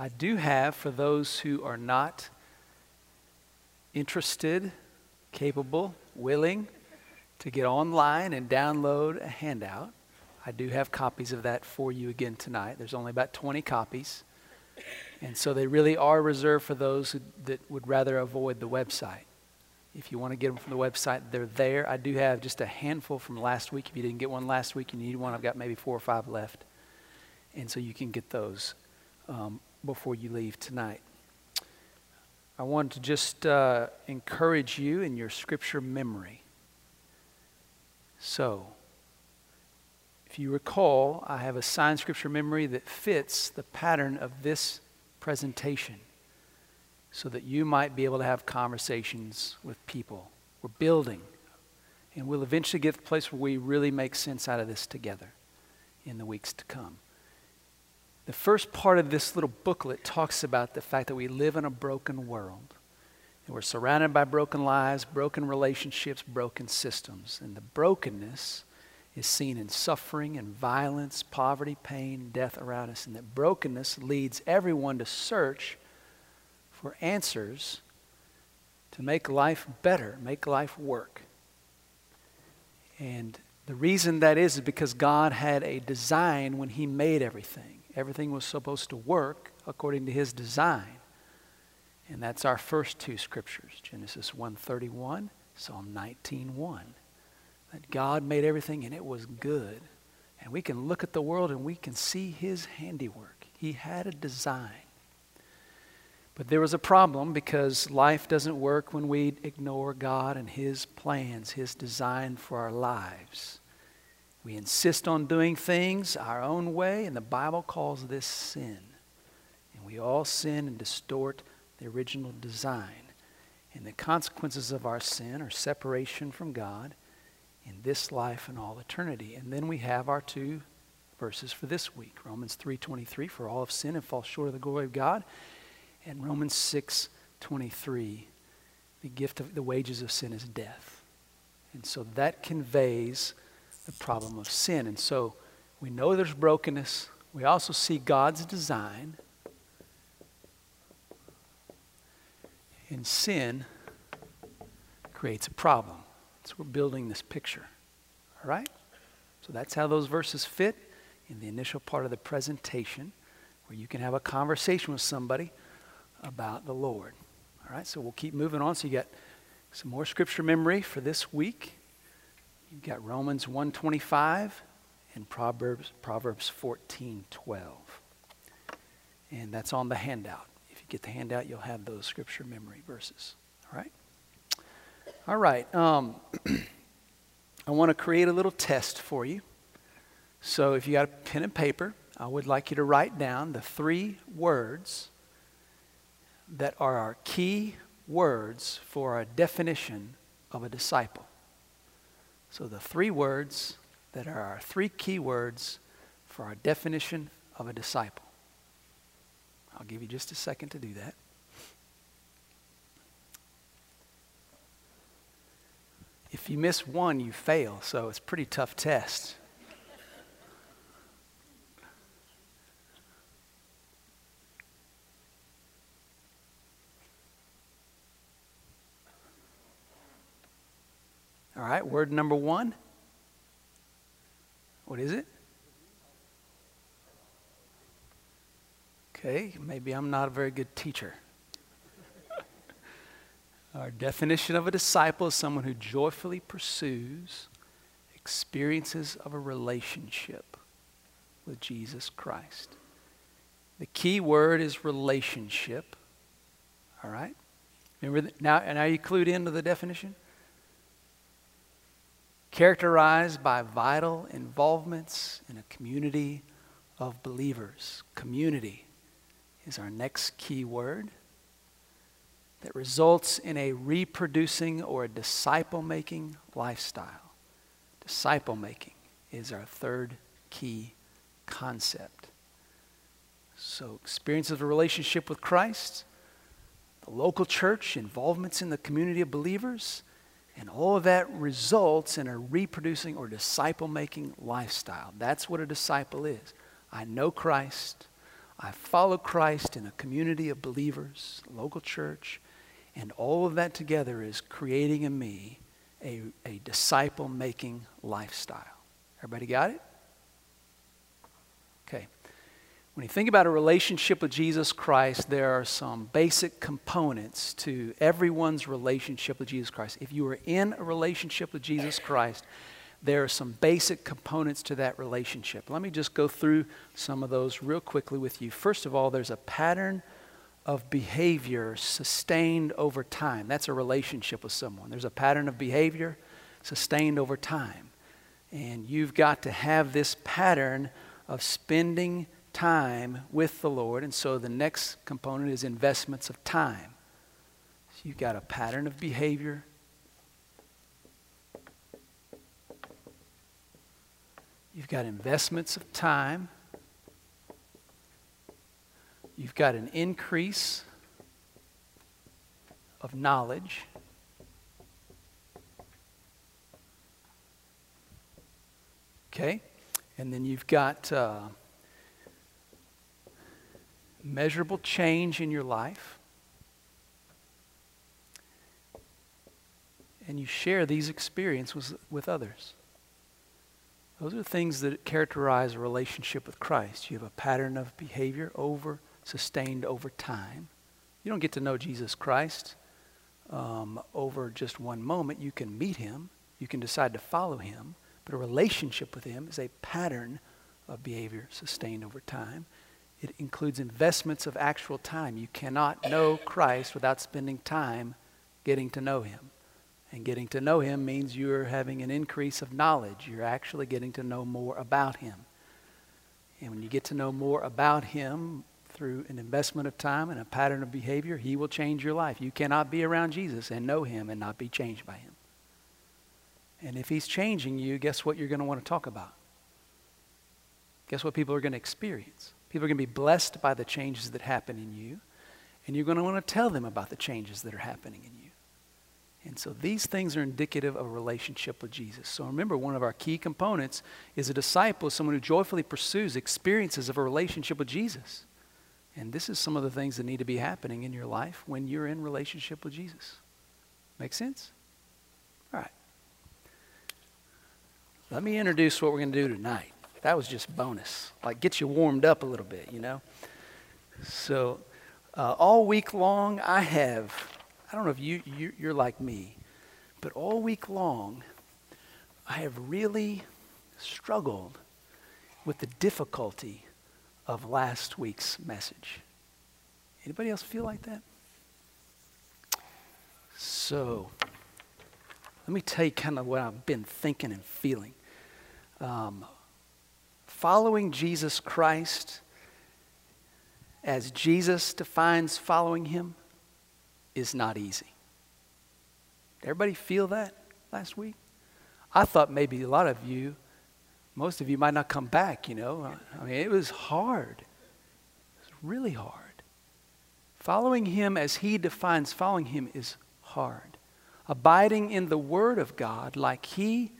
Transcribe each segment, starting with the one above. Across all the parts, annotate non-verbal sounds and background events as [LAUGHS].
I do have, for those who are not interested, capable, willing to get online and download a handout, I do have copies of that for you again tonight. There's only about 20 copies. And so they really are reserved for those who, that would rather avoid the website. If you want to get them from the website, they're there. I do have just a handful from last week. If you didn't get one last week, you need one. I've got maybe four or five left. And so you can get those um, before you leave tonight. I want to just uh, encourage you in your scripture memory. So, if you recall, I have assigned scripture memory that fits the pattern of this presentation so that you might be able to have conversations with people. We're building, and we'll eventually get to the place where we really make sense out of this together in the weeks to come. The first part of this little booklet talks about the fact that we live in a broken world. And we're surrounded by broken lives, broken relationships, broken systems. And the brokenness is seen in suffering and violence, poverty, pain, death around us. And that brokenness leads everyone to search for answers to make life better, make life work. And the reason that is is because God had a design when He made everything. Everything was supposed to work according to His design. And that's our first two scriptures, Genesis 1:31, Psalm 19:1. That God made everything and it was good. And we can look at the world and we can see his handiwork. He had a design. But there was a problem because life doesn't work when we ignore God and His plans, His design for our lives. We insist on doing things our own way, and the Bible calls this sin. And we all sin and distort the original design. And the consequences of our sin are separation from God in this life and all eternity. And then we have our two verses for this week. Romans 3:23 for all of sin and fall short of the glory of God and Romans 6:23 the gift of the wages of sin is death. And so that conveys the problem of sin. And so we know there's brokenness. We also see God's design. And sin creates a problem. So we're building this picture. All right? So that's how those verses fit in the initial part of the presentation, where you can have a conversation with somebody about the Lord. All right, so we'll keep moving on. So you got some more scripture memory for this week. You've got Romans 125 and Proverbs Proverbs 14:12. And that's on the handout. If you get the handout, you'll have those scripture memory verses. All right? All right. Um, [CLEARS THROAT] I want to create a little test for you. So if you got a pen and paper, I would like you to write down the three words that are our key words for our definition of a disciple. So, the three words that are our three key words for our definition of a disciple. I'll give you just a second to do that. If you miss one, you fail, so it's a pretty tough test. Right, word number one. What is it? Okay, maybe I'm not a very good teacher. [LAUGHS] Our definition of a disciple is someone who joyfully pursues experiences of a relationship with Jesus Christ. The key word is relationship. All right? Remember that? now and are you clued into the definition? Characterized by vital involvements in a community of believers. Community is our next key word that results in a reproducing or a disciple making lifestyle. Disciple making is our third key concept. So, experience of a relationship with Christ, the local church, involvements in the community of believers, and all of that results in a reproducing or disciple making lifestyle. That's what a disciple is. I know Christ. I follow Christ in a community of believers, local church, and all of that together is creating in me a, a disciple making lifestyle. Everybody got it? Okay. When you think about a relationship with Jesus Christ, there are some basic components to everyone's relationship with Jesus Christ. If you are in a relationship with Jesus Christ, there are some basic components to that relationship. Let me just go through some of those real quickly with you. First of all, there's a pattern of behavior sustained over time. That's a relationship with someone. There's a pattern of behavior sustained over time. And you've got to have this pattern of spending time with the Lord. And so the next component is investments of time. So you've got a pattern of behavior. You've got investments of time. You've got an increase of knowledge. Okay? And then you've got. Uh, measurable change in your life, and you share these experiences with others. Those are things that characterize a relationship with Christ. You have a pattern of behavior over sustained over time. You don't get to know Jesus Christ um, over just one moment. You can meet him, you can decide to follow him, but a relationship with him is a pattern of behavior sustained over time. It includes investments of actual time. You cannot know Christ without spending time getting to know Him. And getting to know Him means you're having an increase of knowledge. You're actually getting to know more about Him. And when you get to know more about Him through an investment of time and a pattern of behavior, He will change your life. You cannot be around Jesus and know Him and not be changed by Him. And if He's changing you, guess what you're going to want to talk about? Guess what people are going to experience? People are going to be blessed by the changes that happen in you, and you're going to want to tell them about the changes that are happening in you. And so these things are indicative of a relationship with Jesus. So remember, one of our key components is a disciple, someone who joyfully pursues experiences of a relationship with Jesus. And this is some of the things that need to be happening in your life when you're in relationship with Jesus. Make sense? All right. Let me introduce what we're going to do tonight. That was just bonus. Like, get you warmed up a little bit, you know? So, uh, all week long, I have, I don't know if you, you, you're like me, but all week long, I have really struggled with the difficulty of last week's message. Anybody else feel like that? So, let me tell you kind of what I've been thinking and feeling. Um, following Jesus Christ as Jesus defines following him is not easy. Everybody feel that last week? I thought maybe a lot of you, most of you might not come back, you know. I mean, it was hard. It was really hard. Following him as he defines following him is hard. Abiding in the Word of God like he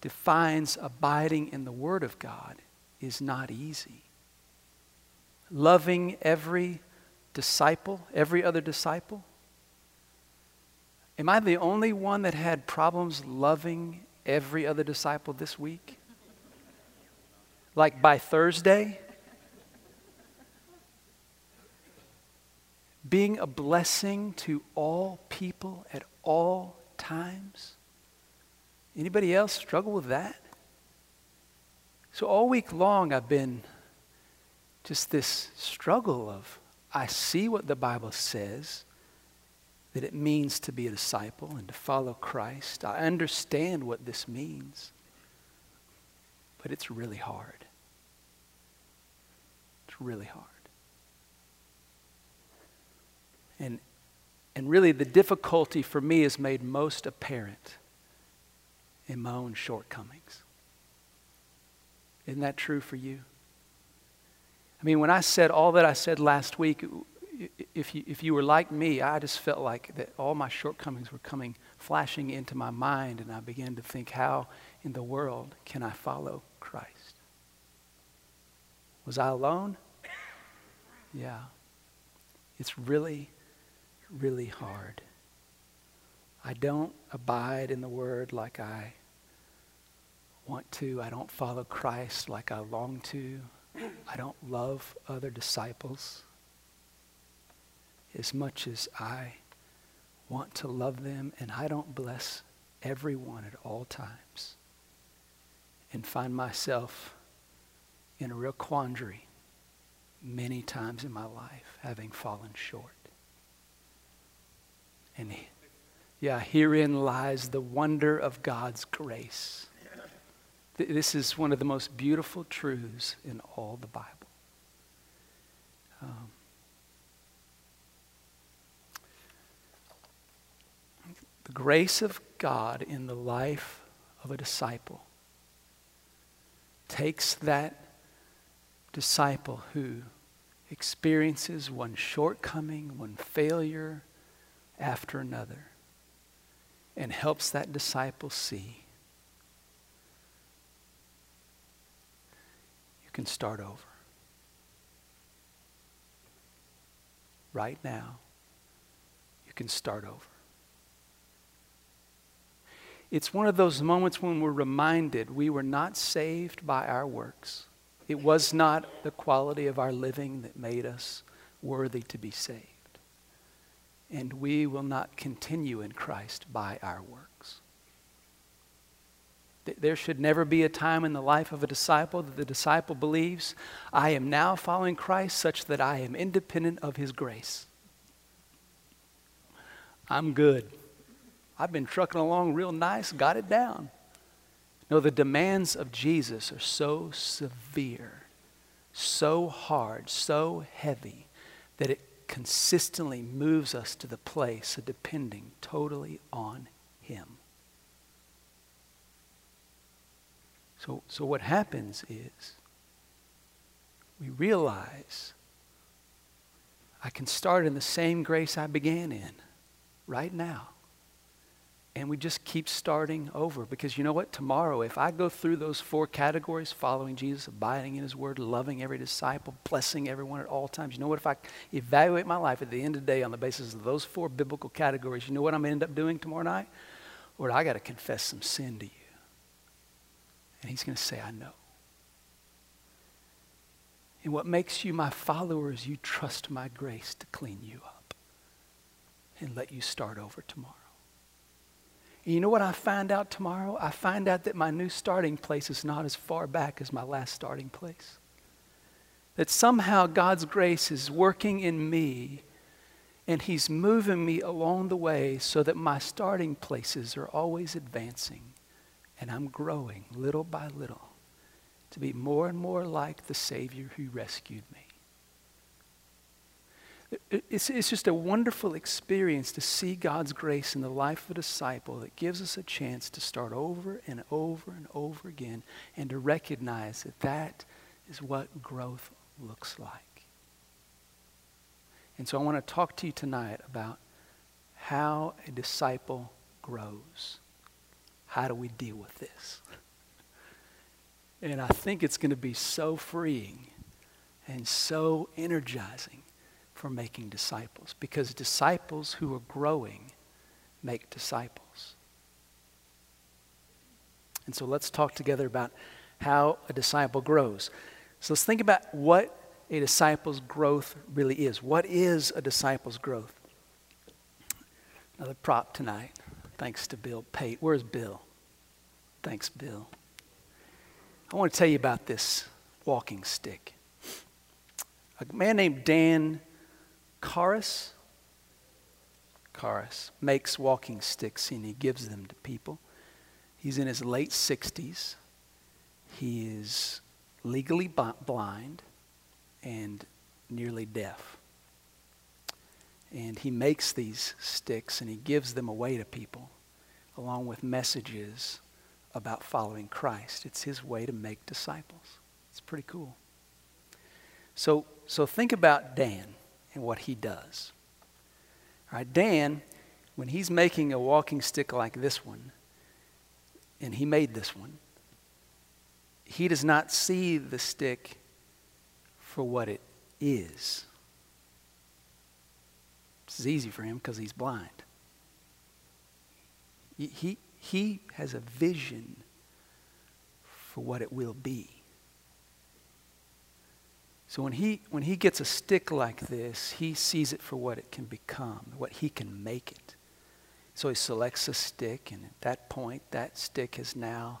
defines abiding in the Word of God is not easy. Loving every disciple, every other disciple. Am I the only one that had problems loving every other disciple this week? Like by Thursday? Being a blessing to all people at all times? Anybody else struggle with that? So all week long, I've been just this struggle of I see what the Bible says that it means to be a disciple and to follow Christ. I understand what this means, but it's really hard. It's really hard. And, and really, the difficulty for me is made most apparent in my own shortcomings. Isn't that true for you? I mean, when I said all that I said last week, if you, if you were like me, I just felt like that all my shortcomings were coming, flashing into my mind, and I began to think, how in the world can I follow Christ? Was I alone? [LAUGHS] Yeah. It's really, really hard. I don't abide in the Word like I want to. I don't follow Christ like I long to. I don't love other disciples as much as I want to love them, and I don't bless everyone at all times. And find myself in a real quandary many times in my life, having fallen short. And yeah, herein lies the wonder of God's grace. This is one of the most beautiful truths in all the Bible. Um, the grace of God in the life of a disciple takes that disciple who experiences one shortcoming, one failure after another, and helps that disciple see can start over. Right now, you can start over. It's one of those moments when we're reminded we were not saved by our works. It was not the quality of our living that made us worthy to be saved. And we will not continue in Christ by our works. There should never be a time in the life of a disciple that the disciple believes, I am now following Christ such that I am independent of his grace. I'm good. I've been trucking along real nice, got it down. No, the demands of Jesus are so severe, so hard, so heavy that it consistently moves us to the place of depending totally on Him. So, so what happens is we realize I can start in the same grace I began in right now. And we just keep starting over because you know what? Tomorrow, if I go through those four categories following Jesus, abiding in His Word, loving every disciple, blessing everyone at all times you know what? If I evaluate my life at the end of the day on the basis of those four biblical categories, you know what I'm going to end up doing tomorrow night? Lord, I got to confess some sin to you. And He's going to say, I know. And what makes you my follower is you trust my grace to clean you up and let you start over tomorrow. And you know what I find out tomorrow? I find out that my new starting place is not as far back as my last starting place. That somehow God's grace is working in me and He's moving me along the way so that my starting places are always advancing and I'm growing little by little to be more and more like the Savior who rescued me. It's, it's just a wonderful experience to see God's grace in the life of a disciple that gives us a chance to start over and over and over again and to recognize that that is what growth looks like. And so I want to talk to you tonight about how a disciple grows. How do we deal with this? And I think it's going to be so freeing and so energizing for making disciples because disciples who are growing make disciples. And so let's talk together about how a disciple grows. So let's think about what a disciple's growth really is. What is a disciple's growth? Another prop tonight, thanks to Bill Pate. Where's Bill? Thanks, Bill. I want to tell you about this walking stick. A man named Dan Carus, Carus makes walking sticks and he gives them to people. He's in his late 60s. He is legally blind and nearly deaf. And he makes these sticks and he gives them away to people along with messages about following Christ. It's his way to make disciples. It's pretty cool. So, so think about Dan and what he does. All right, Dan, when he's making a walking stick like this one, and he made this one, he does not see the stick for what it is. It's easy for him because he's blind. He, he, he has a vision for what it will be. So when he, when he gets a stick like this, he sees it for what it can become, what he can make it. So he selects a stick, and at that point, that stick has now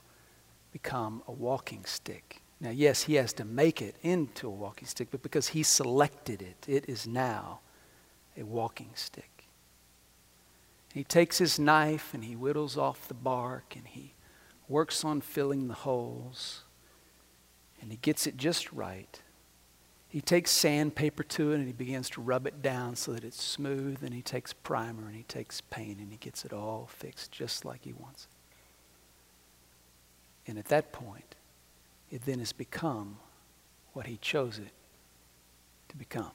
become a walking stick. Now, yes, he has to make it into a walking stick, but because he selected it, it is now a walking stick. He takes his knife and he whittles off the bark and he works on filling the holes and he gets it just right. He takes sandpaper to it and he begins to rub it down so that it's smooth. And he takes primer and he takes paint and he gets it all fixed just like he wants it. And at that point, it then has become what he chose it to become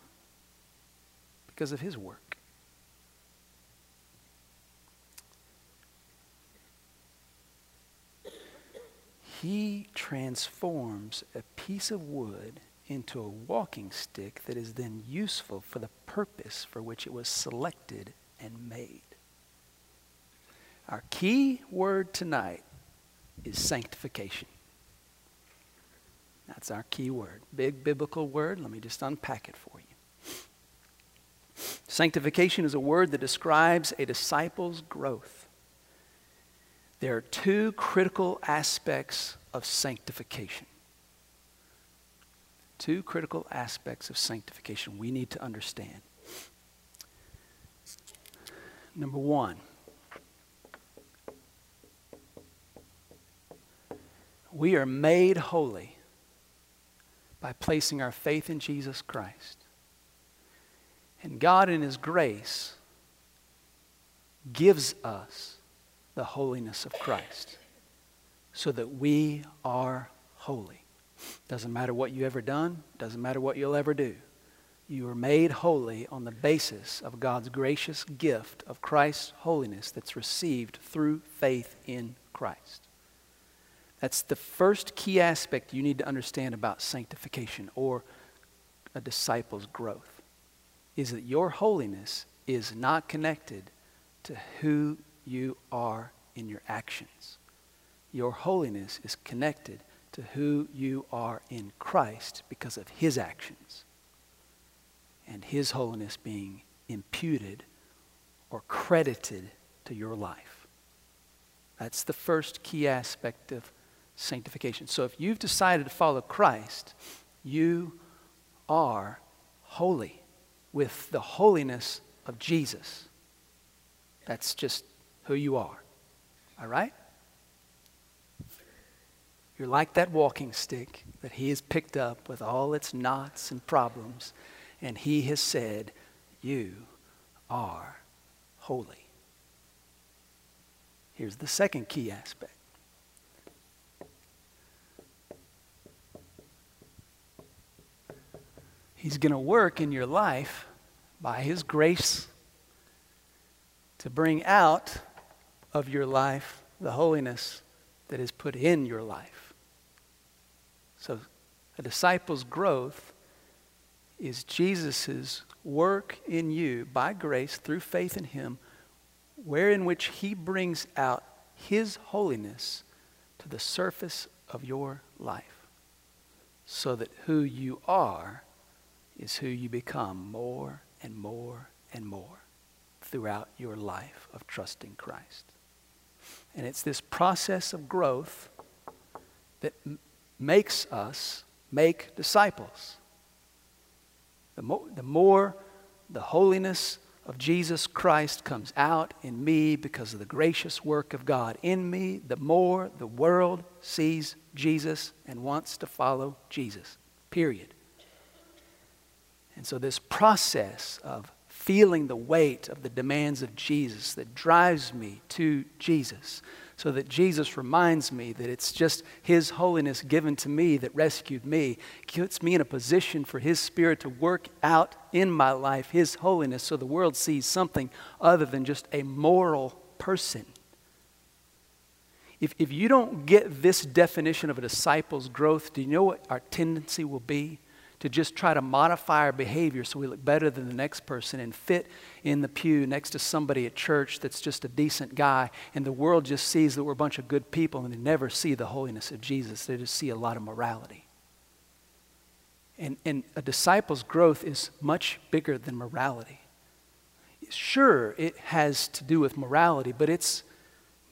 because of his work. He transforms a piece of wood into a walking stick that is then useful for the purpose for which it was selected and made. Our key word tonight is sanctification. That's our key word. Big biblical word. Let me just unpack it for you. Sanctification is a word that describes a disciple's growth. There are two critical aspects of sanctification two critical aspects of sanctification we need to understand. Number one, we are made holy by placing our faith in Jesus Christ. And God, in His grace, gives us the holiness of Christ so that we are holy. Doesn't matter what you ever done, doesn't matter what you'll ever do. You are made holy on the basis of God's gracious gift of Christ's holiness that's received through faith in Christ. That's the first key aspect you need to understand about sanctification or a disciple's growth is that your holiness is not connected to who you are in your actions. Your holiness is connected to who you are in Christ because of his actions and his holiness being imputed or credited to your life. That's the first key aspect of sanctification. So if you've decided to follow Christ, you are holy with the holiness of Jesus. That's just who you are. All right? You're like that walking stick that He has picked up with all its knots and problems, and He has said, You are holy. Here's the second key aspect. He's going to work in your life by His grace to bring out of your life the holiness that is put in your life. So, a disciple's growth is Jesus' work in you by grace through faith in Him, wherein which He brings out His holiness to the surface of your life, so that who you are is who you become more and more and more throughout your life of trusting Christ. And it's this process of growth that makes us make disciples. The more, the more the holiness of Jesus Christ comes out in me because of the gracious work of God in me, the more the world sees Jesus and wants to follow Jesus. Period. And so, this process of feeling the weight of the demands of Jesus that drives me to Jesus so that Jesus reminds me that it's just His holiness given to me that rescued me, puts me in a position for His Spirit to work out in my life His holiness so the world sees something other than just a moral person. If, if you don't get this definition of a disciple's growth, do you know what our tendency will be? To just try to modify our behavior so we look better than the next person and fit in the pew next to somebody at church that's just a decent guy. And the world just sees that we're a bunch of good people and they never see the holiness of Jesus. They just see a lot of morality. And, and a disciple's growth is much bigger than morality. Sure, it has to do with morality, but it's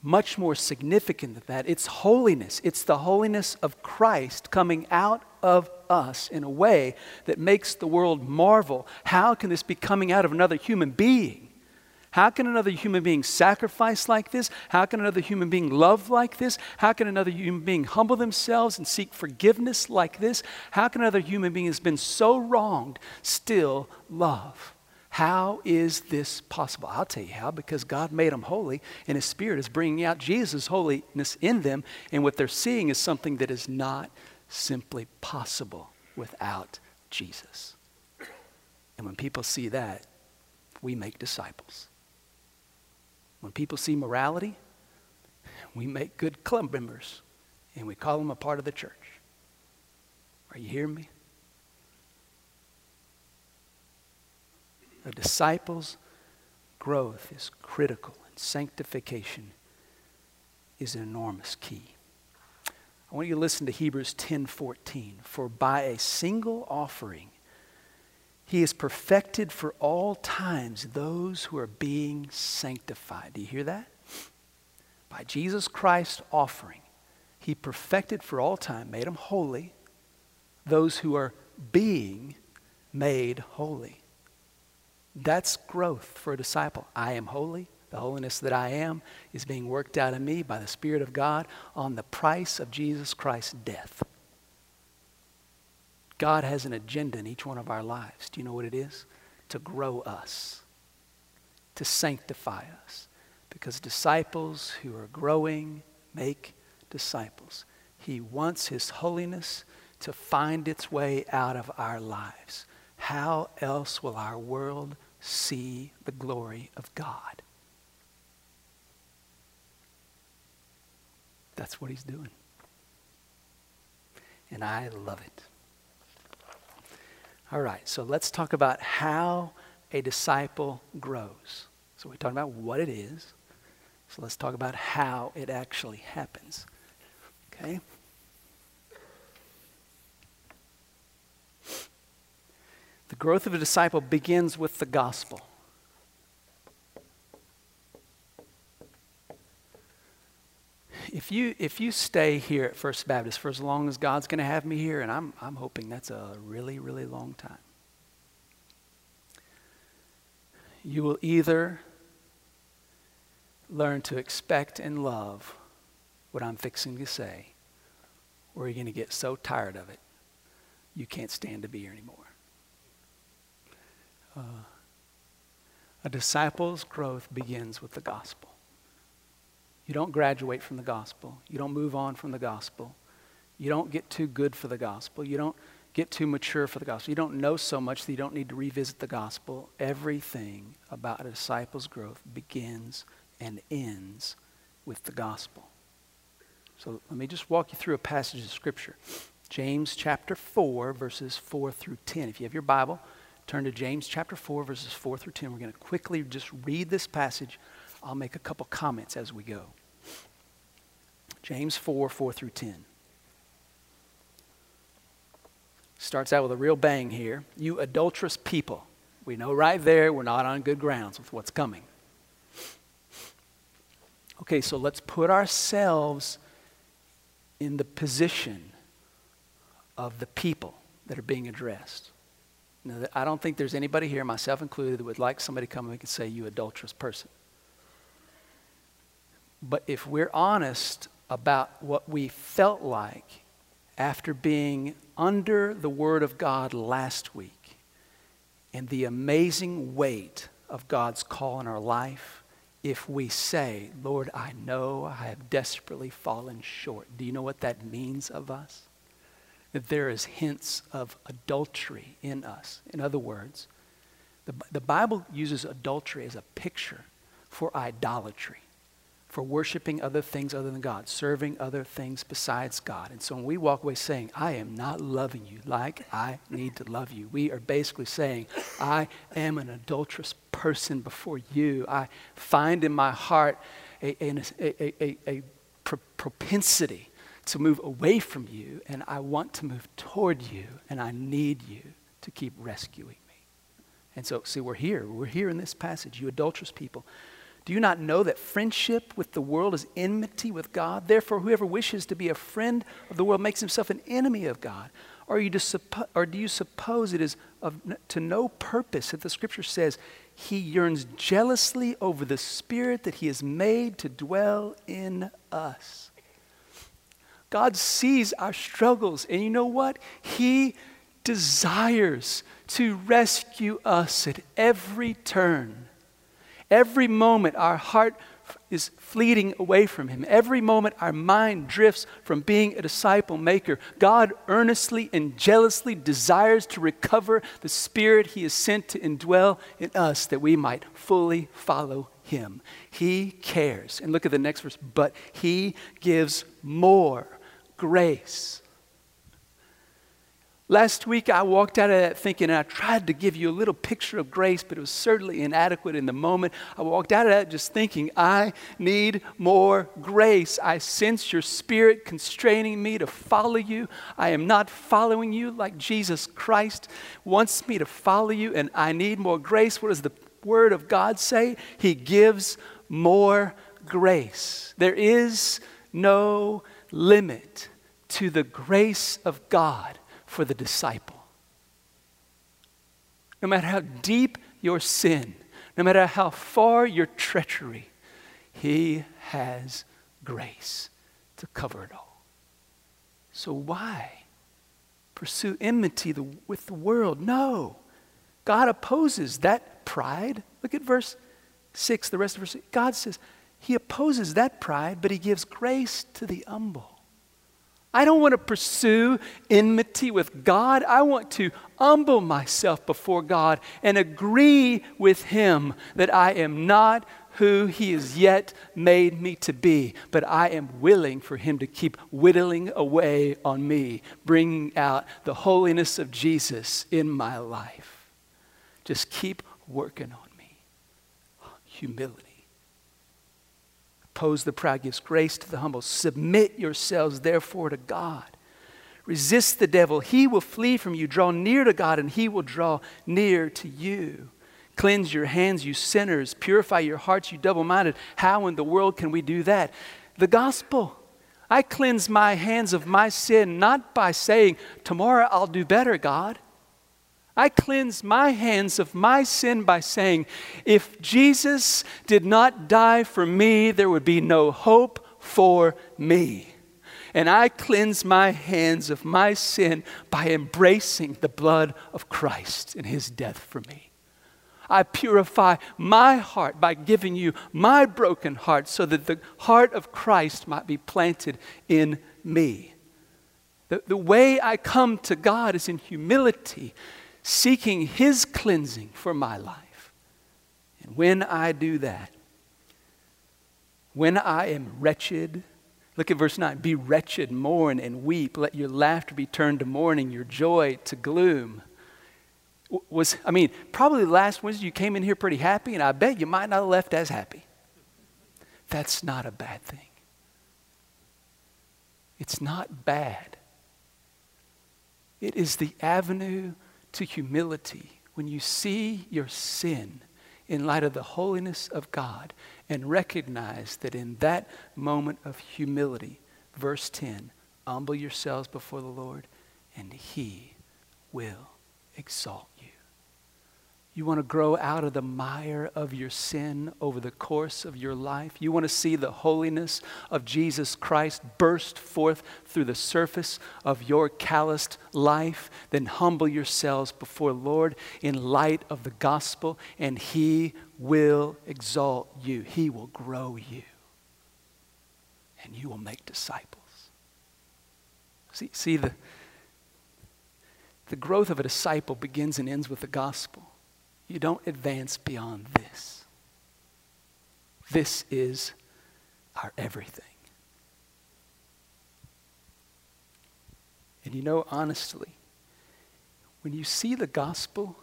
much more significant than that. It's holiness. It's the holiness of Christ coming out of us in a way that makes the world marvel. How can this be coming out of another human being? How can another human being sacrifice like this? How can another human being love like this? How can another human being humble themselves and seek forgiveness like this? How can another human being has been so wronged still love? How is this possible? I'll tell you how, because God made them holy, and His Spirit is bringing out Jesus' holiness in them, and what they're seeing is something that is not simply possible without Jesus. And when people see that, we make disciples. When people see morality, we make good club members, and we call them a part of the church. Are you hearing me? A disciple's growth is critical, and sanctification is an enormous key. I want you to listen to Hebrews 10:14. For by a single offering he is perfected for all times those who are being sanctified. Do you hear that? By Jesus Christ's offering, he perfected for all time, made them holy, those who are being made holy. That's growth for a disciple. I am holy. The holiness that I am is being worked out in me by the Spirit of God on the price of Jesus Christ's death. God has an agenda in each one of our lives. Do you know what it is? To grow us, to sanctify us. Because disciples who are growing make disciples. He wants His holiness to find its way out of our lives. How else will our world see the glory of God? That's what he's doing. And I love it. All right, so let's talk about how a disciple grows. So we talked about what it is. So let's talk about how it actually happens. Okay? The growth of a disciple begins with the gospel. If you, if you stay here at First Baptist for as long as God's going to have me here, and I'm, I'm hoping that's a really, really long time, you will either learn to expect and love what I'm fixing to say, or you're going to get so tired of it, you can't stand to be here anymore. Uh, a disciple's growth begins with the gospel. You don't graduate from the gospel. You don't move on from the gospel. You don't get too good for the gospel. You don't get too mature for the gospel. You don't know so much that you don't need to revisit the gospel. Everything about a disciple's growth begins and ends with the gospel. So let me just walk you through a passage of Scripture. James chapter 4, verses 4 through 10. If you have your Bible, Turn to James chapter 4, verses 4 through 10. We're going to quickly just read this passage. I'll make a couple comments as we go. James 4, 4 through 10. Starts out with a real bang here. You adulterous people. We know right there we're not on good grounds with what's coming. Okay, so let's put ourselves in the position of the people that are being addressed. Now, I don't think there's anybody here, myself included, that would like somebody to come and say, You adulterous person. But if we're honest about what we felt like after being under the Word of God last week and the amazing weight of God's call in our life, if we say, Lord, I know I have desperately fallen short, do you know what that means of us? that there is hints of adultery in us. In other words, the, the Bible uses adultery as a picture for idolatry, for worshiping other things other than God, serving other things besides God. And so when we walk away saying, I am not loving you like I need to love you, we are basically saying, I am an adulterous person before you. I find in my heart a, a, a, a, propensity to move away from you, and I want to move toward you, and I need you to keep rescuing me. And so, see, we're here. We're here in this passage, you adulterous people. Do you not know that friendship with the world is enmity with God? Therefore, whoever wishes to be a friend of the world makes himself an enemy of God. Or, you suppo- or do you suppose it is of, to no purpose that the scripture says he yearns jealously over the spirit that he has made to dwell in us? God sees our struggles, and you know what? He desires to rescue us at every turn. Every moment our heart is fleeting away from Him. Every moment our mind drifts from being a disciple maker. God earnestly and jealously desires to recover the Spirit He has sent to indwell in us that we might fully follow Him. He cares. And look at the next verse. But He gives more grace. Last week, I walked out of that thinking, and I tried to give you a little picture of grace, but it was certainly inadequate in the moment. I walked out of that just thinking, I need more grace. I sense your spirit constraining me to follow you. I am not following you like Jesus Christ wants me to follow you, and I need more grace. What does the Word of God say? He gives more grace. There is no limit to the grace of God for the disciple. No matter how deep your sin, no matter how far your treachery, He has grace to cover it all. So why pursue enmity with the world? No. God opposes that pride. Look at verse 6, the rest of verse 6. God says, He opposes that pride, but He gives grace to the humble. I don't want to pursue enmity with God. I want to humble myself before God and agree with Him that I am not who He has yet made me to be, but I am willing for Him to keep whittling away on me, bringing out the holiness of Jesus in my life. Just keep working on me. Humility. Oppose the proud, gives grace to the humble. Submit yourselves, therefore, to God. Resist the devil, he will flee from you. Draw near to God, and he will draw near to you. Cleanse your hands, you sinners. Purify your hearts, you double minded. How in the world can we do that? The gospel. I cleanse my hands of my sin not by saying, Tomorrow I'll do better, God. I cleanse my hands of my sin by saying, if Jesus did not die for me, there would be no hope for me. And I cleanse my hands of my sin by embracing the blood of Christ and his death for me. I purify my heart by giving you my broken heart so that the heart of Christ might be planted in me. The, the way I come to God is in humility seeking His cleansing for my life. And when I do that, when I am wretched, look at verse 9 be wretched, mourn, and weep. Let your laughter be turned to mourning, your joy to gloom. Was, I mean, probably last Wednesday you came in here pretty happy, and I bet you might not have left as happy. That's not a bad thing. It's not bad. It is the avenue to humility when you see your sin in light of the holiness of God and recognize that in that moment of humility, verse 10, humble yourselves before the Lord and he will exalt you want to grow out of the mire of your sin over the course of your life. You want to see the holiness of Jesus Christ burst forth through the surface of your calloused life. Then humble yourselves before Lord in light of the gospel, and He will exalt you. He will grow you, and you will make disciples. See, see the, the growth of a disciple begins and ends with the gospel. You don't advance beyond this. This is our everything. And you know, honestly, when you see the gospel,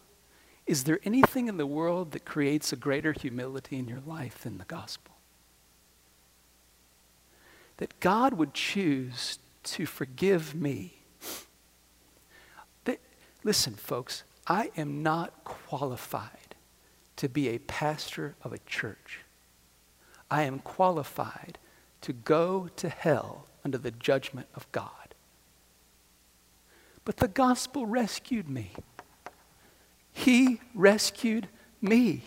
is there anything in the world that creates a greater humility in your life than the gospel? That God would choose to forgive me. That, listen, folks, I am not qualified to be a pastor of a church. I am qualified to go to hell under the judgment of God. But the gospel rescued me. He rescued me.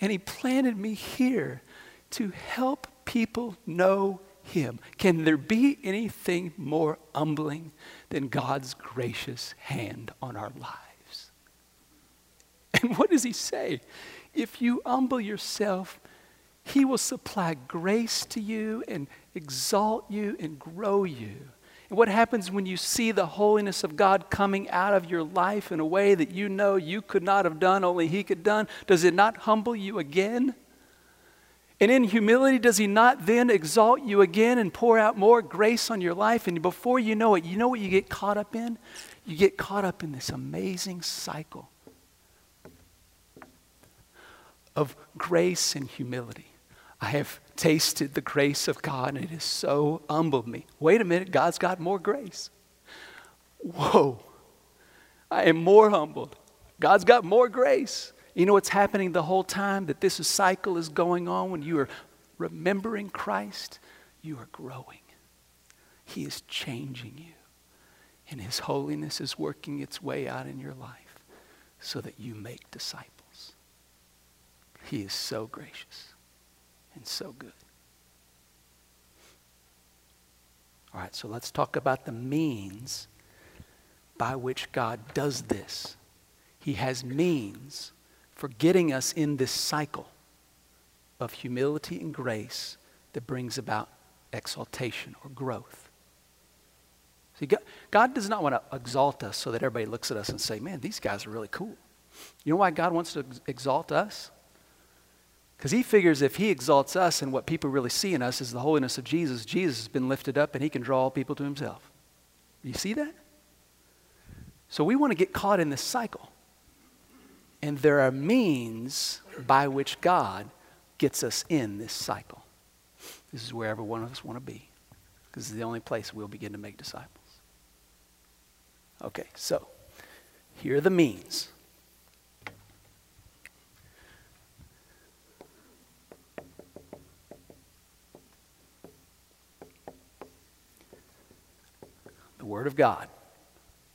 And He planted me here to help people know Him. Can there be anything more humbling than God's gracious hand on our lives? And what does He say? If you humble yourself, He will supply grace to you and exalt you and grow you. And what happens when you see the holiness of God coming out of your life in a way that you know you could not have done, only He could done? Does it not humble you again? And in humility, does He not then exalt you again and pour out more grace on your life? And before you know it, you know what you get caught up in? You get caught up in this amazing cycle of grace and humility. I have tasted the grace of God and it has so humbled me. Wait a minute, God's got more grace. Whoa, I am more humbled. God's got more grace. You know what's happening the whole time that this cycle is going on when you are remembering Christ? You are growing. He is changing you. And His holiness is working its way out in your life so that you make disciples. He is so gracious and so good. All right, so let's talk about the means by which God does this. He has means for getting us in this cycle of humility and grace that brings about exaltation or growth. See, God, God does not want to exalt us so that everybody looks at us and say, man, these guys are really cool. You know why God wants to exalt us? Because he figures if he exalts us and what people really see in us is the holiness of Jesus, Jesus has been lifted up and he can draw all people to himself. You see that? So we want to get caught in this cycle. And there are means by which God gets us in this cycle. This is where every one of us want to be. This is the only place we'll begin to make disciples. Okay, so here are the means. Word of God,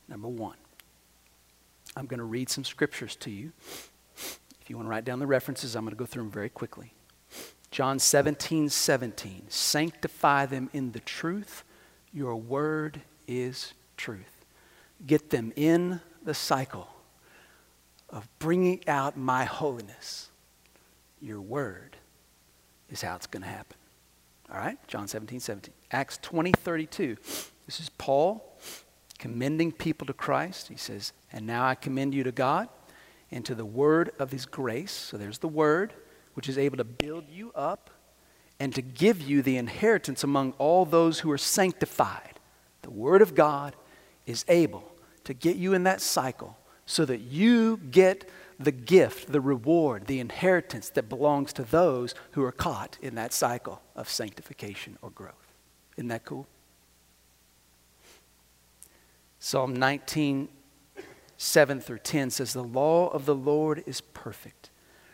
number one. I'm going to read some scriptures to you. If you want to write down the references, I'm going to go through them very quickly. John 17, 17. Sanctify them in the truth. Your word is truth. Get them in the cycle of bringing out my holiness. Your word is how it's going to happen. All right? John 17, 17. Acts 20, 32. This is Paul commending people to Christ. He says, And now I commend you to God and to the word of his grace. So there's the word, which is able to build you up and to give you the inheritance among all those who are sanctified. The word of God is able to get you in that cycle so that you get the gift, the reward, the inheritance that belongs to those who are caught in that cycle of sanctification or growth. Isn't that cool? Psalm 19, 7 through 10 says, The law of the Lord is perfect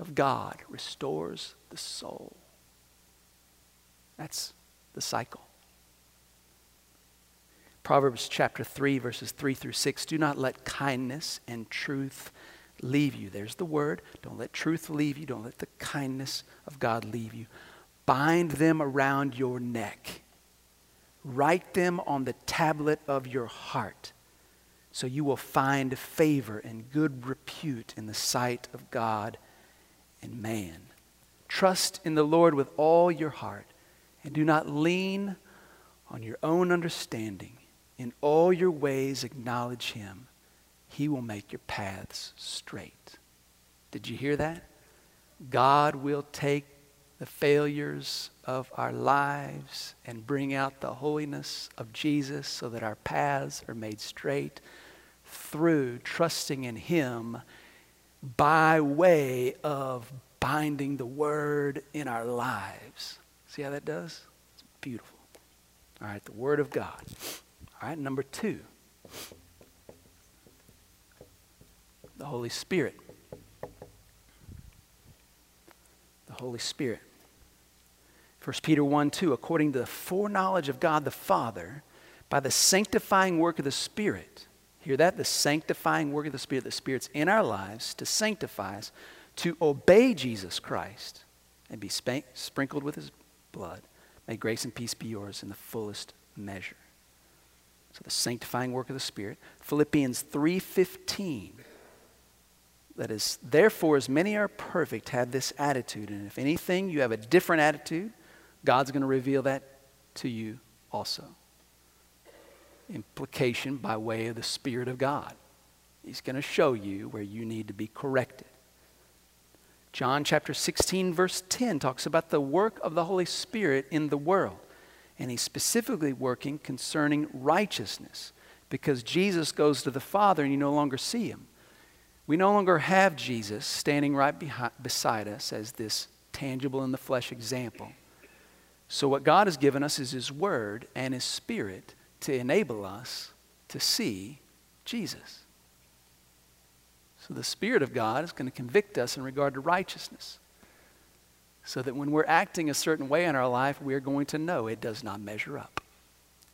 of God restores the soul. That's the cycle. Proverbs chapter 3, verses 3 through 6 do not let kindness and truth leave you. There's the word. Don't let truth leave you. Don't let the kindness of God leave you. Bind them around your neck Write them on the tablet of your heart, so you will find favor and good repute in the sight of God and man. Trust in the Lord with all your heart, and do not lean on your own understanding. In all your ways, acknowledge Him. He will make your paths straight. Did you hear that? God will take the failures of our lives and bring out the holiness of Jesus so that our paths are made straight through trusting in Him by way of binding the Word in our lives. See how that does? It's beautiful. All right, the Word of God. All right, number two, the Holy Spirit. The Holy Spirit. 1 Peter 1 2, according to the foreknowledge of God the Father, by the sanctifying work of the Spirit. Hear that? The sanctifying work of the Spirit. The Spirit's in our lives to sanctify us, to obey Jesus Christ, and be spank- sprinkled with his blood. May grace and peace be yours in the fullest measure. So the sanctifying work of the Spirit. Philippians 3:15 that is, therefore, as many are perfect, have this attitude. And if anything, you have a different attitude, God's going to reveal that to you also. Implication by way of the Spirit of God. He's going to show you where you need to be corrected. John chapter 16, verse 10 talks about the work of the Holy Spirit in the world. And he's specifically working concerning righteousness because Jesus goes to the Father and you no longer see him. We no longer have Jesus standing right behind, beside us as this tangible in the flesh example. So, what God has given us is His Word and His Spirit to enable us to see Jesus. So, the Spirit of God is going to convict us in regard to righteousness. So that when we're acting a certain way in our life, we're going to know it does not measure up.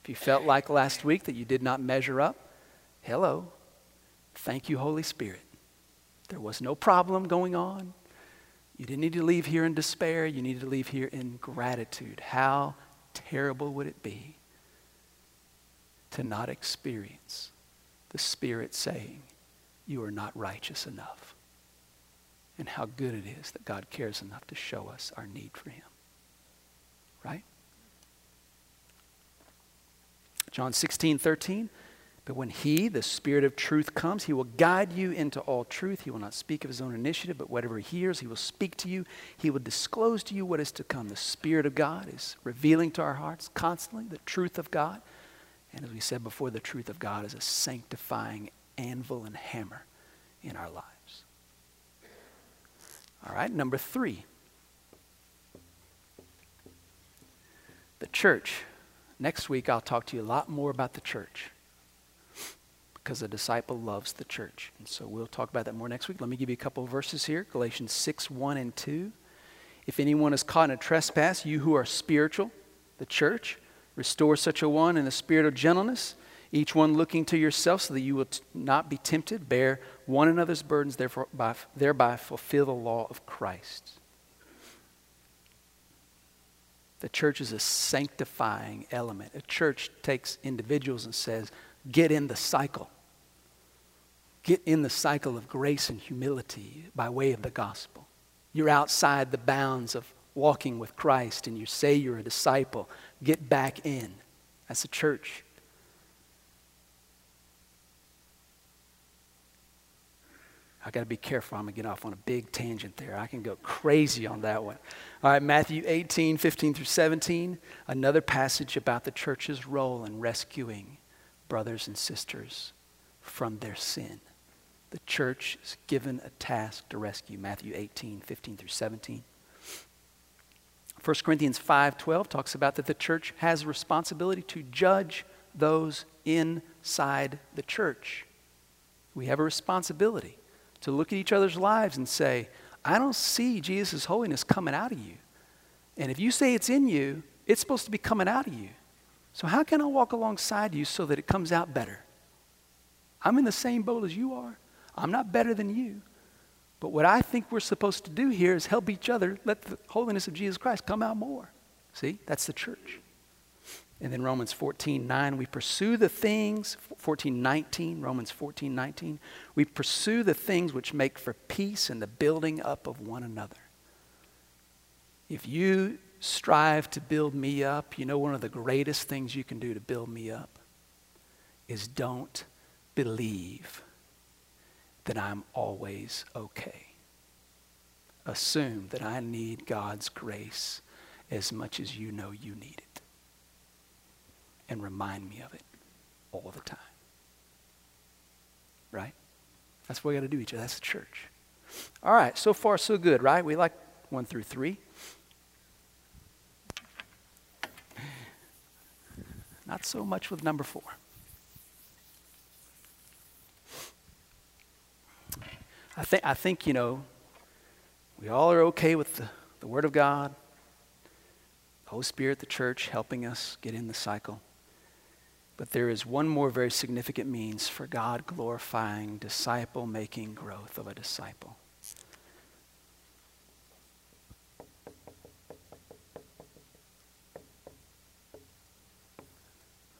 If you felt like last week that you did not measure up, hello. Thank you, Holy Spirit. There was no problem going on. You didn't need to leave here in despair. You needed to leave here in gratitude. How terrible would it be to not experience the Spirit saying, You are not righteous enough? And how good it is that God cares enough to show us our need for Him. Right? John 16, 13. But when He, the Spirit of truth, comes, He will guide you into all truth. He will not speak of His own initiative, but whatever He hears, He will speak to you. He will disclose to you what is to come. The Spirit of God is revealing to our hearts constantly the truth of God. And as we said before, the truth of God is a sanctifying anvil and hammer in our lives. All right, number three. The church. Next week, I'll talk to you a lot more about the church because a disciple loves the church. And so we'll talk about that more next week. Let me give you a couple verses here Galatians 6 1 and 2. If anyone is caught in a trespass, you who are spiritual, the church, restore such a one in a spirit of gentleness, each one looking to yourself so that you will t- not be tempted. Bear one another's burdens, therefore, by, thereby fulfill the law of Christ. The church is a sanctifying element. A church takes individuals and says, get in the cycle get in the cycle of grace and humility by way of the gospel. You're outside the bounds of walking with Christ and you say you're a disciple. Get back in. as a church. I got to be careful. I'm going to get off on a big tangent there. I can go crazy on that one. All right, Matthew 18, 15 through 17, another passage about the church's role in rescuing brothers and sisters from their sin the church is given a task to rescue. Matthew 18, 15 through 17. 1 Corinthians 5:12 talks about that the church has responsibility to judge those inside the church. We have a responsibility to look at each other's lives and say, I don't see Jesus' holiness coming out of you. And if you say it's in you, it's supposed to be coming out of you. So how can I walk alongside you so that it comes out better? I'm in the same boat as you are. I'm not better than you. But what I think we're supposed to do here is help each other let the holiness of Jesus Christ come out more. See, that's the church. And then Romans 14, 9, we pursue the things, 14, 19, Romans 14, 19, we pursue the things which make for peace and the building up of one another. If you strive to build me up, you know one of the greatest things you can do to build me up is don't believe that I'm always okay. Assume that I need God's grace as much as you know you need it. And remind me of it all the time. Right? That's what we got to do each other. That's the church. All right, so far so good, right? We like one through three. Not so much with number four. I think, I think, you know, we all are okay with the, the Word of God, the Holy Spirit, the church helping us get in the cycle. But there is one more very significant means for God glorifying, disciple making growth of a disciple.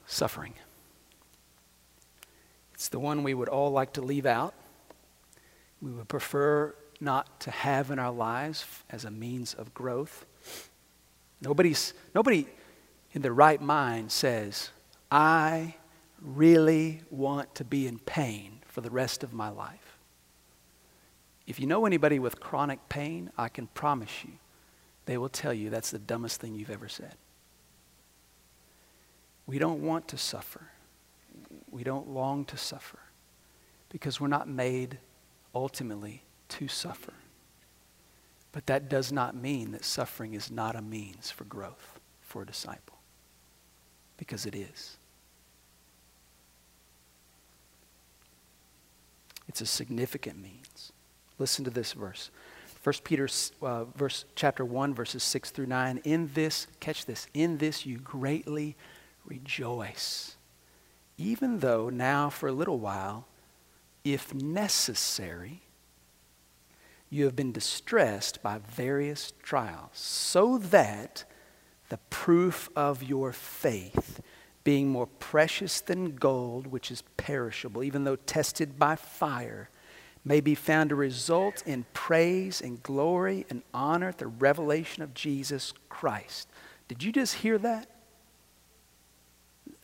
Suffering. It's the one we would all like to leave out we would prefer not to have in our lives as a means of growth. Nobody's, nobody in their right mind says, I really want to be in pain for the rest of my life. If you know anybody with chronic pain, I can promise you they will tell you that's the dumbest thing you've ever said. We don't want to suffer. We don't long to suffer because we're not made ultimately to suffer. But that does not mean that suffering is not a means for growth for a disciple, because it is. It's a significant means. Listen to this verse. 1 Peter uh, verse chapter 1 verses 6 through 9 in this catch this in this you greatly rejoice even though now for a little while if necessary, you have been distressed by various trials, so that the proof of your faith, being more precious than gold, which is perishable, even though tested by fire, may be found to result in praise and glory and honor at the revelation of Jesus Christ. Did you just hear that?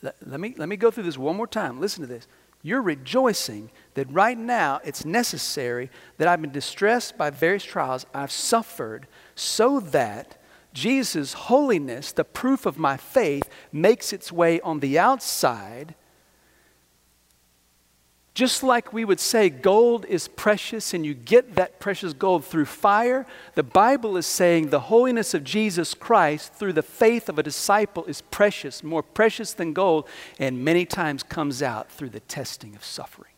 Let, me, let me go through this one more time. Listen to this. You're rejoicing that right now it's necessary that I've been distressed by various trials, I've suffered, so that Jesus' holiness, the proof of my faith, makes its way on the outside just like we would say gold is precious and you get that precious gold through fire, the Bible is saying the holiness of Jesus Christ through the faith of a disciple is precious, more precious than gold, and many times comes out through the testing of suffering.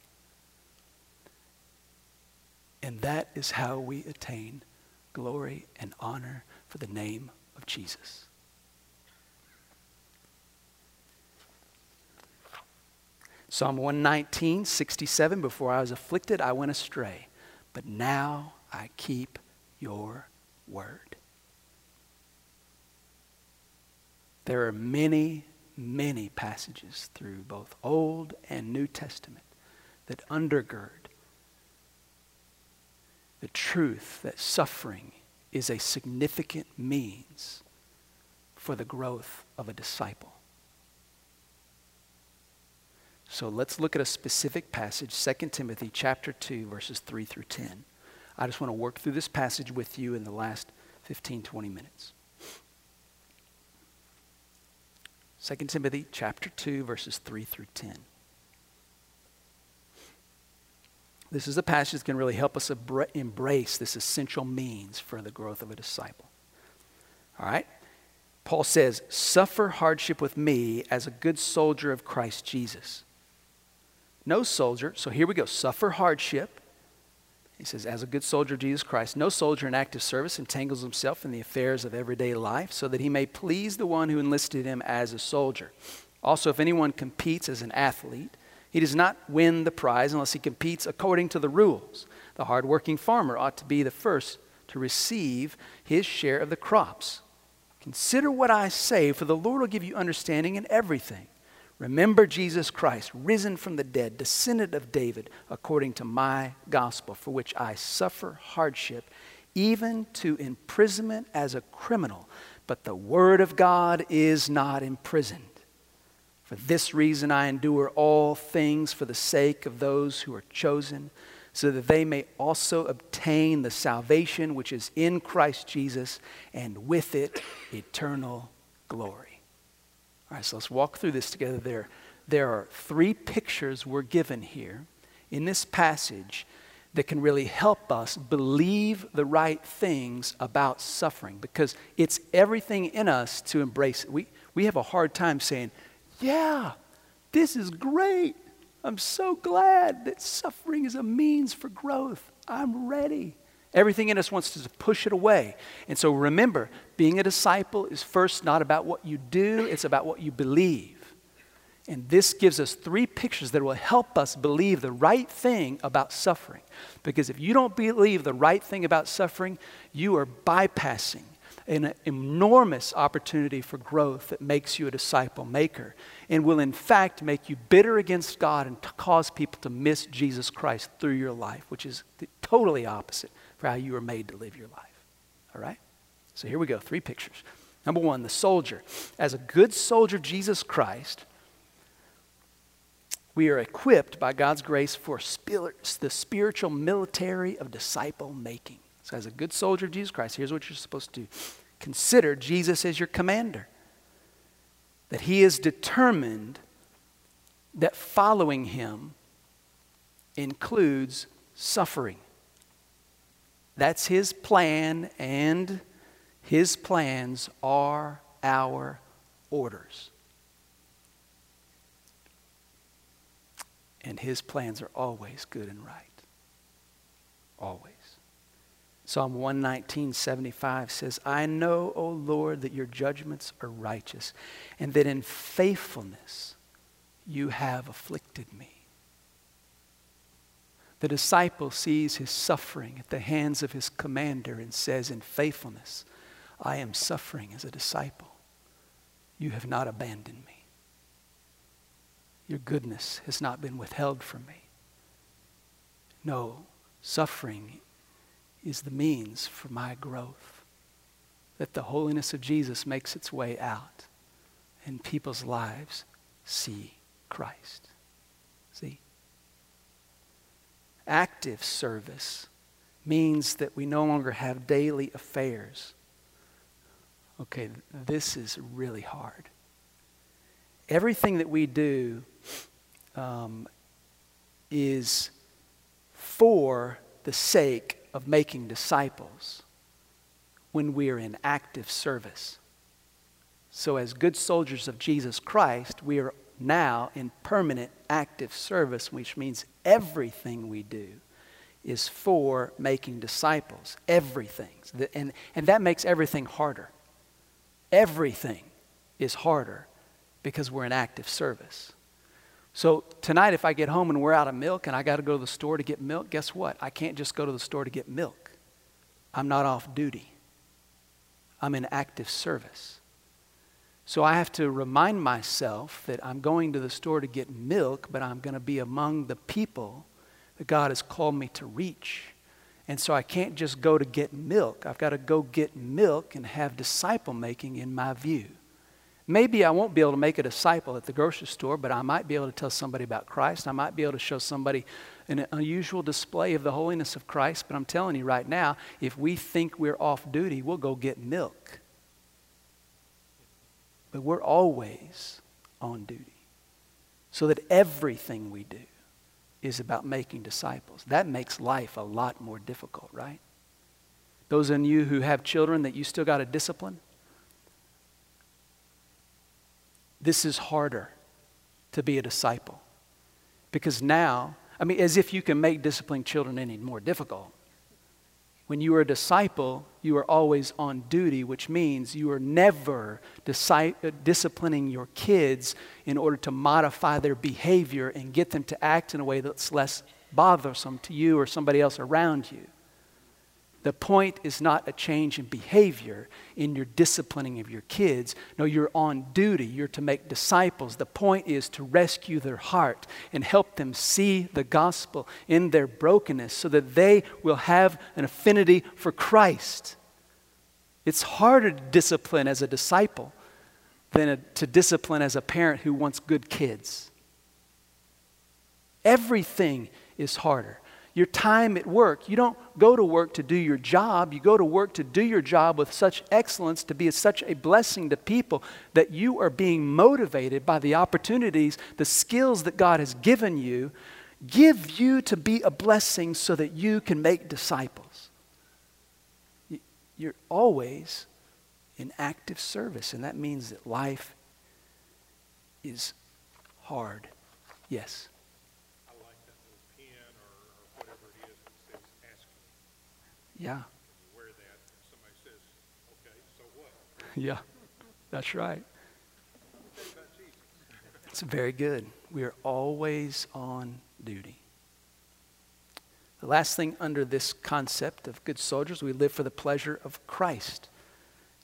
And that is how we attain glory and honor for the name of Jesus. Psalm 119, 67 Before I was afflicted, I went astray, but now I keep your word. There are many, many passages through both Old and New Testament that undergird the truth that suffering is a significant means for the growth of a disciple. So let's look at a specific passage, 2 Timothy chapter 2 verses 3 through 10. I just want to work through this passage with you in the last 15 20 minutes. 2 Timothy chapter 2 verses 3 through 10. This is a passage going to really help us embrace this essential means for the growth of a disciple. All right? Paul says, Suffer hardship with me as a good soldier of Christ Jesus. No soldier, so here we go, suffer hardship. He says, as a good soldier of Jesus Christ, no soldier in active service entangles himself in the affairs of everyday life so that he may please the one who enlisted him as a soldier. Also, if anyone competes as an athlete, he does not win the prize unless he competes according to the rules. The hardworking farmer ought to be the first to receive his share of the crops. Consider what I say, for the Lord will give you understanding in everything. Remember Jesus Christ, risen from the dead, descendant of David, according to my gospel, for which I suffer hardship, even to imprisonment as a criminal. But the word of God is not imprisoned. For this reason I endure all things for the sake of those who are chosen so that they may also obtain the salvation which is in Christ Jesus and with it eternal glory. All right, so let's walk through this together. There, there are three pictures we're given here in this passage that can really help us believe the right things about suffering because it's everything in us to embrace it. We, we have a hard time saying, Yeah, this is great. I'm so glad that suffering is a means for growth. I'm ready. Everything in us wants to push it away. And so remember, being a disciple is first not about what you do, it's about what you believe. And this gives us three pictures that will help us believe the right thing about suffering. Because if you don't believe the right thing about suffering, you are bypassing an enormous opportunity for growth that makes you a disciple maker and will, in fact, make you bitter against God and cause people to miss Jesus Christ through your life, which is the totally opposite for how you were made to live your life. All right? So here we go three pictures. Number one, the soldier. As a good soldier of Jesus Christ, we are equipped by God's grace for the spiritual military of disciple making. So, as a good soldier of Jesus Christ, here's what you're supposed to do consider Jesus as your commander. That he is determined that following him includes suffering. That's his plan, and his plans are our orders. And his plans are always good and right. Always. Psalm 119, 75 says, I know, O Lord, that your judgments are righteous, and that in faithfulness you have afflicted me. The disciple sees his suffering at the hands of his commander and says, In faithfulness, I am suffering as a disciple. You have not abandoned me. Your goodness has not been withheld from me. No, suffering is the means for my growth. That the holiness of Jesus makes its way out and people's lives see Christ. See? Active service means that we no longer have daily affairs. Okay, this is really hard. Everything that we do um, is for the sake of making disciples when we are in active service. So, as good soldiers of Jesus Christ, we are now in permanent active service, which means everything we do is for making disciples. Everything. And, and that makes everything harder. Everything is harder because we're in active service. So tonight, if I get home and we're out of milk and I got to go to the store to get milk, guess what? I can't just go to the store to get milk. I'm not off duty, I'm in active service. So I have to remind myself that I'm going to the store to get milk, but I'm going to be among the people that God has called me to reach. And so I can't just go to get milk. I've got to go get milk and have disciple making in my view. Maybe I won't be able to make a disciple at the grocery store, but I might be able to tell somebody about Christ. I might be able to show somebody an unusual display of the holiness of Christ. But I'm telling you right now, if we think we're off duty, we'll go get milk. But we're always on duty. So that everything we do is about making disciples. That makes life a lot more difficult, right? Those of you who have children that you still got to discipline, this is harder to be a disciple. Because now, I mean, as if you can make disciplining children any more difficult. When you are a disciple, you are always on duty, which means you are never disi- uh, disciplining your kids in order to modify their behavior and get them to act in a way that's less bothersome to you or somebody else around you. The point is not a change in behavior in your disciplining of your kids. No, you're on duty. You're to make disciples. The point is to rescue their heart and help them see the gospel in their brokenness so that they will have an affinity for Christ. It's harder to discipline as a disciple than a, to discipline as a parent who wants good kids. Everything is harder your time at work. You don't go to work to do your job. You go to work to do your job with such excellence, to be such a blessing to people that you are being motivated by the opportunities, the skills that God has given you, give you to be a blessing so that you can make disciples. You're always in active service, and that means that life is hard. Yes. Yeah. Yeah, that's right. It's very good. We are always on duty. The last thing under this concept of good soldiers, we live for the pleasure of Christ,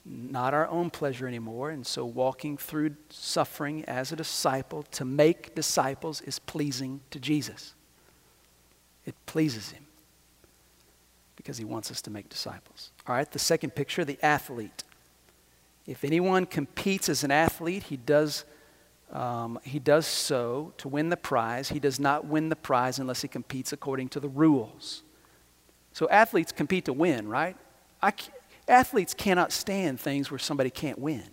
not our own pleasure anymore. And so, walking through suffering as a disciple to make disciples is pleasing to Jesus. It pleases Him because he wants us to make disciples. All right, the second picture the athlete. If anyone competes as an athlete, he does, um, he does so to win the prize. He does not win the prize unless he competes according to the rules. So athletes compete to win, right? I, athletes cannot stand things where somebody can't win.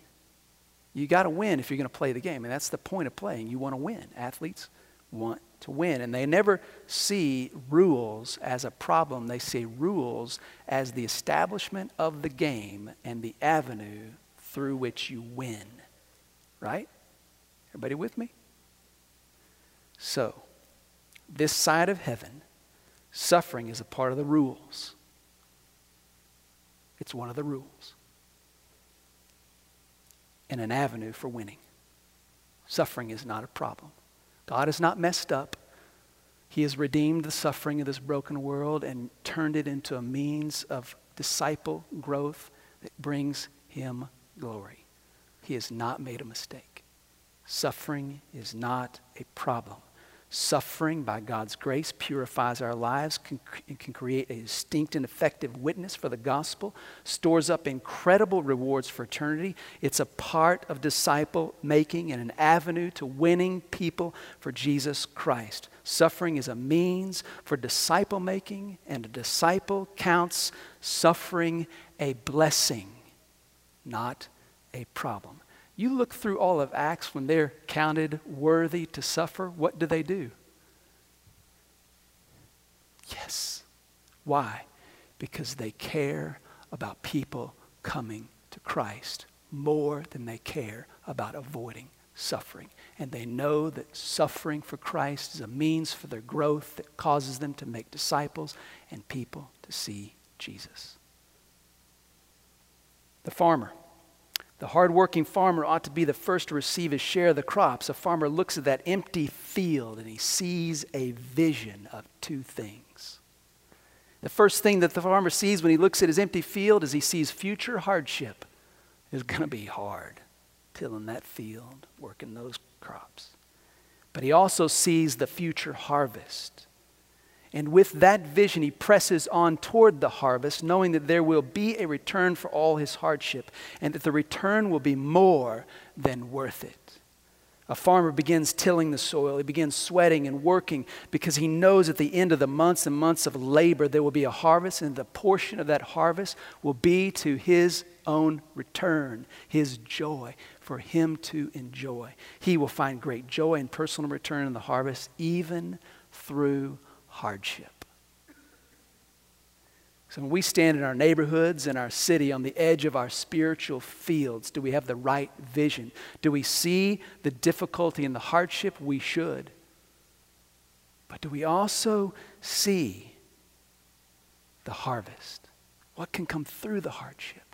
You got to win if you're going to play the game, and that's the point of playing. You want to win. Athletes want to win. And they never see rules as a problem, they see rules as the establishment of the game and the avenue through which you win. Right? Everybody with me? So, this side of heaven, suffering is a part of the rules. It's one of the rules. And an avenue for winning. Suffering is not a problem. God is not messed up. He has redeemed the suffering of this broken world and turned it into a means of disciple growth that brings him glory. He has not made a mistake. Suffering is not a problem. Suffering, by God's grace, purifies our lives, can, can create a distinct and effective witness for the gospel, stores up incredible rewards for eternity. It's a part of disciple making and an avenue to winning people for Jesus Christ. Suffering is a means for disciple making, and a disciple counts suffering a blessing, not a problem. You look through all of Acts when they're counted worthy to suffer, what do they do? Yes. Why? Because they care about people coming to Christ more than they care about avoiding suffering. And they know that suffering for Christ is a means for their growth that causes them to make disciples and people to see Jesus. The farmer. The hardworking farmer ought to be the first to receive his share of the crops. A farmer looks at that empty field and he sees a vision of two things. The first thing that the farmer sees when he looks at his empty field is he sees future hardship. It's going to be hard tilling that field, working those crops. But he also sees the future harvest. And with that vision, he presses on toward the harvest, knowing that there will be a return for all his hardship and that the return will be more than worth it. A farmer begins tilling the soil. He begins sweating and working because he knows at the end of the months and months of labor there will be a harvest, and the portion of that harvest will be to his own return, his joy, for him to enjoy. He will find great joy and personal return in the harvest, even through hardship. So when we stand in our neighborhoods and our city on the edge of our spiritual fields, do we have the right vision? Do we see the difficulty and the hardship? We should. But do we also see the harvest? What can come through the hardship?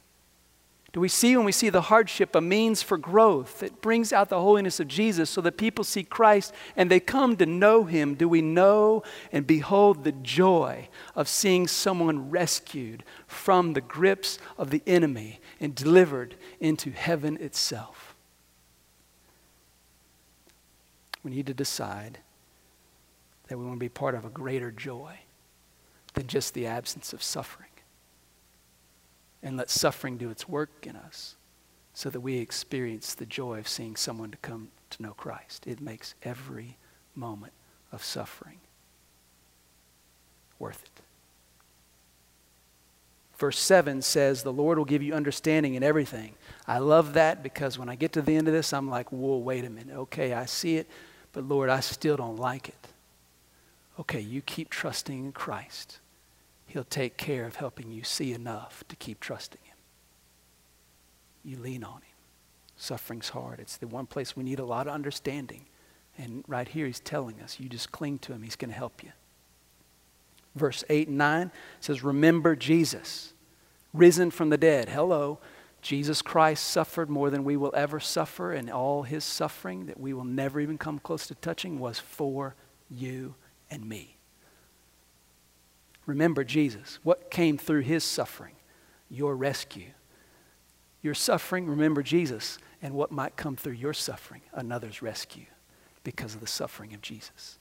Do we see when we see the hardship a means for growth that brings out the holiness of Jesus so that people see Christ and they come to know him? Do we know and behold the joy of seeing someone rescued from the grips of the enemy and delivered into heaven itself? We need to decide that we want to be part of a greater joy than just the absence of suffering and let suffering do its work in us so that we experience the joy of seeing someone to come to know Christ. It makes every moment of suffering worth it. Verse 7 says, The Lord will give you understanding in everything. I love that because when I get to the end of this, I'm like, whoa, wait a minute. Okay, I see it, but Lord, I still don't like it. Okay, you keep trusting in Christ. He'll take care of helping you see enough to keep trusting Him. You lean on Him. Suffering's hard. It's the one place we need a lot of understanding. And right here, He's telling us you just cling to Him, He's going to help you. Verse 8 and 9 says, Remember Jesus, risen from the dead. Hello. Jesus Christ suffered more than we will ever suffer, and all his suffering that we will never even come close to touching was for you and me. Remember Jesus. What came through his suffering? Your rescue. Your suffering, remember Jesus. And what might come through your suffering? Another's rescue because of the suffering of Jesus.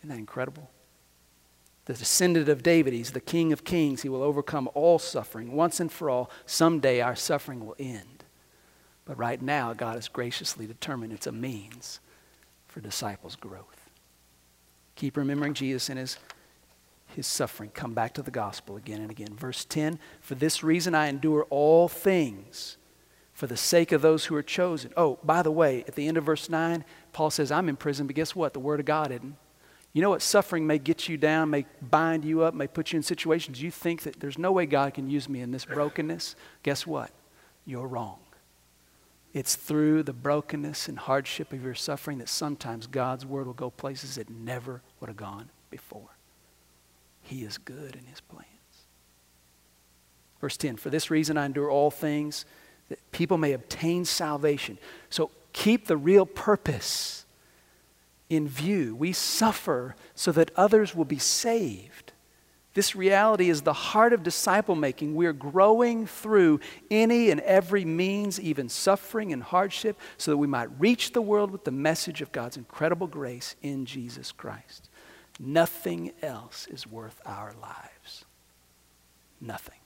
Isn't that incredible? The descendant of David, he's the King of Kings. He will overcome all suffering once and for all. Someday our suffering will end. But right now, God has graciously determined it's a means for disciples' growth. Keep remembering Jesus and his his suffering. Come back to the gospel again and again. Verse 10 For this reason I endure all things for the sake of those who are chosen. Oh, by the way, at the end of verse 9, Paul says, I'm in prison, but guess what? The Word of God isn't. You know what? Suffering may get you down, may bind you up, may put you in situations you think that there's no way God can use me in this brokenness. Guess what? You're wrong. It's through the brokenness and hardship of your suffering that sometimes God's Word will go places it never would have gone before. He is good in his plans. Verse 10 For this reason I endure all things, that people may obtain salvation. So keep the real purpose in view. We suffer so that others will be saved. This reality is the heart of disciple making. We are growing through any and every means, even suffering and hardship, so that we might reach the world with the message of God's incredible grace in Jesus Christ. Nothing else is worth our lives. Nothing.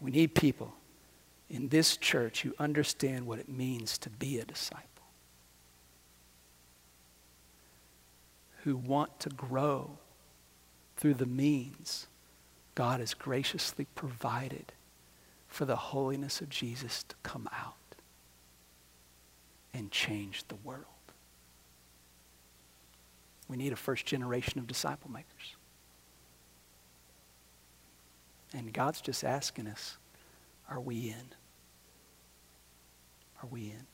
We need people in this church who understand what it means to be a disciple, who want to grow through the means God has graciously provided for the holiness of Jesus to come out and change the world. We need a first generation of disciple makers. And God's just asking us, are we in? Are we in?